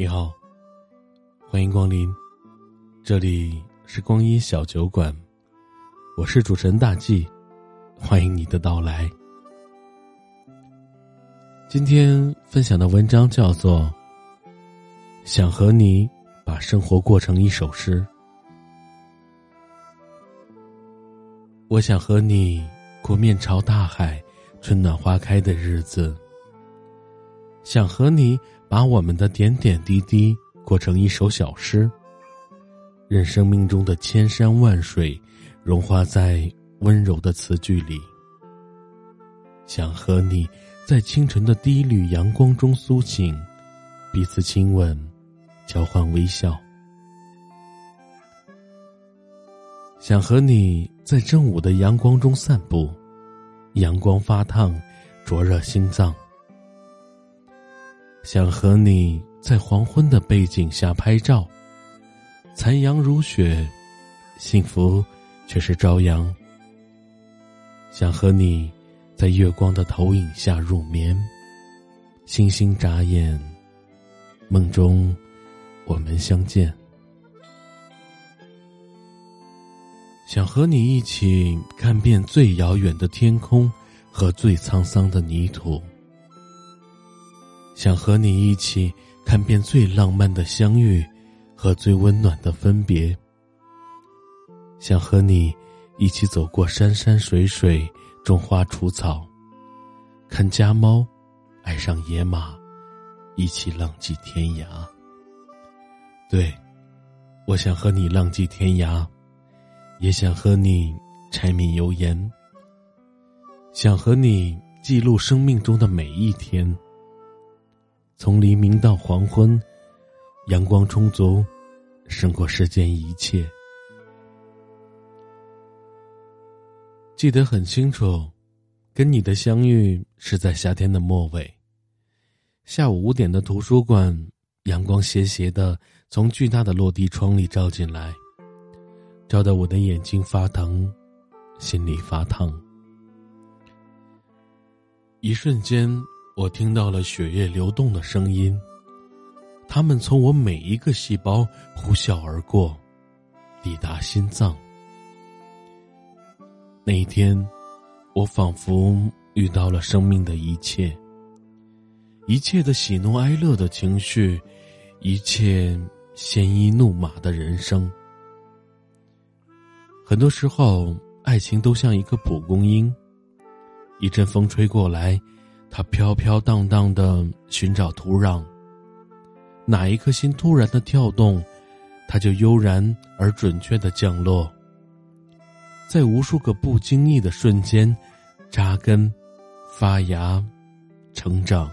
你好，欢迎光临，这里是光阴小酒馆，我是主持人大忌欢迎你的到来。今天分享的文章叫做《想和你把生活过成一首诗》，我想和你过面朝大海、春暖花开的日子，想和你。把我们的点点滴滴过成一首小诗，任生命中的千山万水融化在温柔的词句里。想和你在清晨的第一缕阳光中苏醒，彼此亲吻，交换微笑。想和你在正午的阳光中散步，阳光发烫，灼热心脏。想和你在黄昏的背景下拍照，残阳如雪，幸福却是朝阳。想和你在月光的投影下入眠，星星眨眼，梦中我们相见。想和你一起看遍最遥远的天空和最沧桑的泥土。想和你一起看遍最浪漫的相遇，和最温暖的分别。想和你一起走过山山水水，种花除草，看家猫，爱上野马，一起浪迹天涯。对，我想和你浪迹天涯，也想和你柴米油盐，想和你记录生命中的每一天。从黎明到黄昏，阳光充足，胜过世间一切。记得很清楚，跟你的相遇是在夏天的末尾。下午五点的图书馆，阳光斜斜的从巨大的落地窗里照进来，照得我的眼睛发疼，心里发烫。一瞬间。我听到了血液流动的声音，它们从我每一个细胞呼啸而过，抵达心脏。那一天，我仿佛遇到了生命的一切，一切的喜怒哀乐的情绪，一切鲜衣怒马的人生。很多时候，爱情都像一个蒲公英，一阵风吹过来。它飘飘荡荡的寻找土壤。哪一颗心突然的跳动，它就悠然而准确的降落。在无数个不经意的瞬间，扎根、发芽、成长。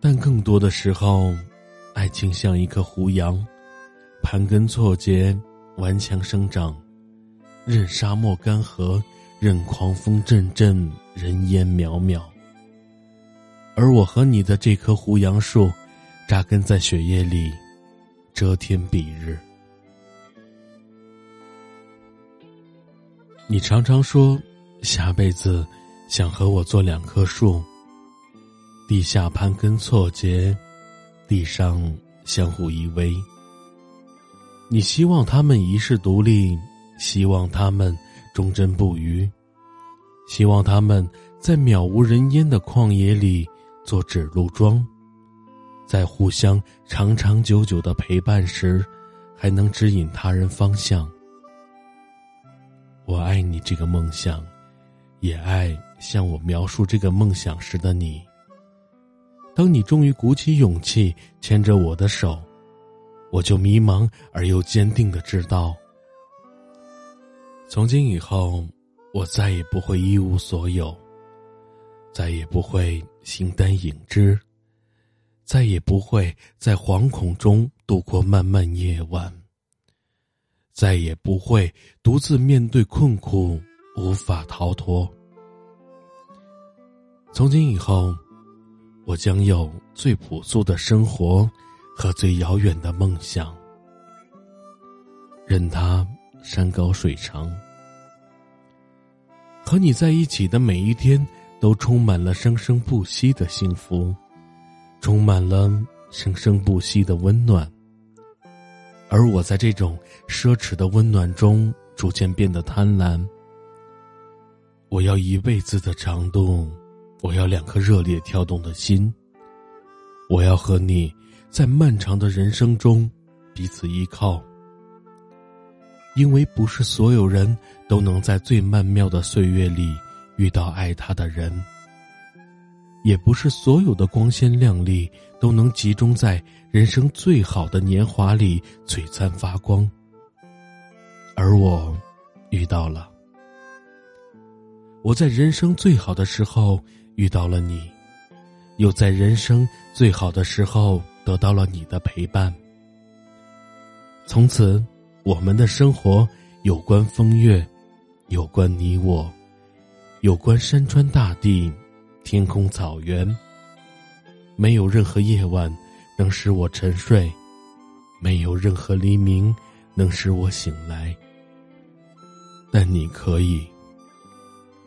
但更多的时候，爱情像一棵胡杨，盘根错节，顽强生长，任沙漠干涸。任狂风阵阵，人烟渺渺。而我和你的这棵胡杨树，扎根在雪夜里，遮天蔽日。你常常说，下辈子想和我做两棵树，地下盘根错节，地上相互依偎。你希望他们一世独立，希望他们。忠贞不渝，希望他们在渺无人烟的旷野里做指路桩，在互相长长久久的陪伴时，还能指引他人方向。我爱你这个梦想，也爱向我描述这个梦想时的你。当你终于鼓起勇气牵着我的手，我就迷茫而又坚定的知道。从今以后，我再也不会一无所有，再也不会形单影只，再也不会在惶恐中度过漫漫夜晚，再也不会独自面对困苦无法逃脱。从今以后，我将有最朴素的生活和最遥远的梦想，任他。山高水长，和你在一起的每一天都充满了生生不息的幸福，充满了生生不息的温暖。而我在这种奢侈的温暖中，逐渐变得贪婪。我要一辈子的长度，我要两颗热烈跳动的心。我要和你在漫长的人生中彼此依靠，因为不是所有人都能在最曼妙的岁月里遇到爱他的人，也不是所有的光鲜亮丽都能集中在人生最好的年华里璀璨发光。而我遇到了，我在人生最好的时候遇到了你。又在人生最好的时候得到了你的陪伴。从此，我们的生活有关风月，有关你我，有关山川大地、天空草原。没有任何夜晚能使我沉睡，没有任何黎明能使我醒来。但你可以，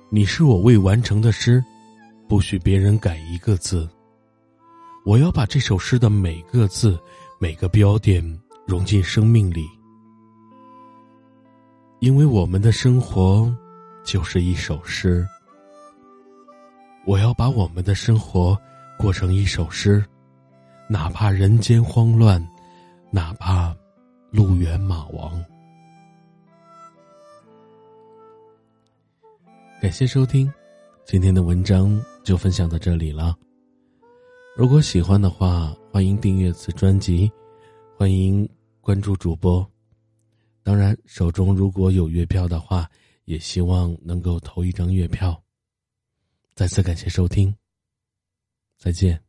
你是我未完成的诗。不许别人改一个字。我要把这首诗的每个字、每个标点融进生命里，因为我们的生活就是一首诗。我要把我们的生活过成一首诗，哪怕人间慌乱，哪怕路远马亡。感谢收听今天的文章。就分享到这里了。如果喜欢的话，欢迎订阅此专辑，欢迎关注主播。当然，手中如果有月票的话，也希望能够投一张月票。再次感谢收听，再见。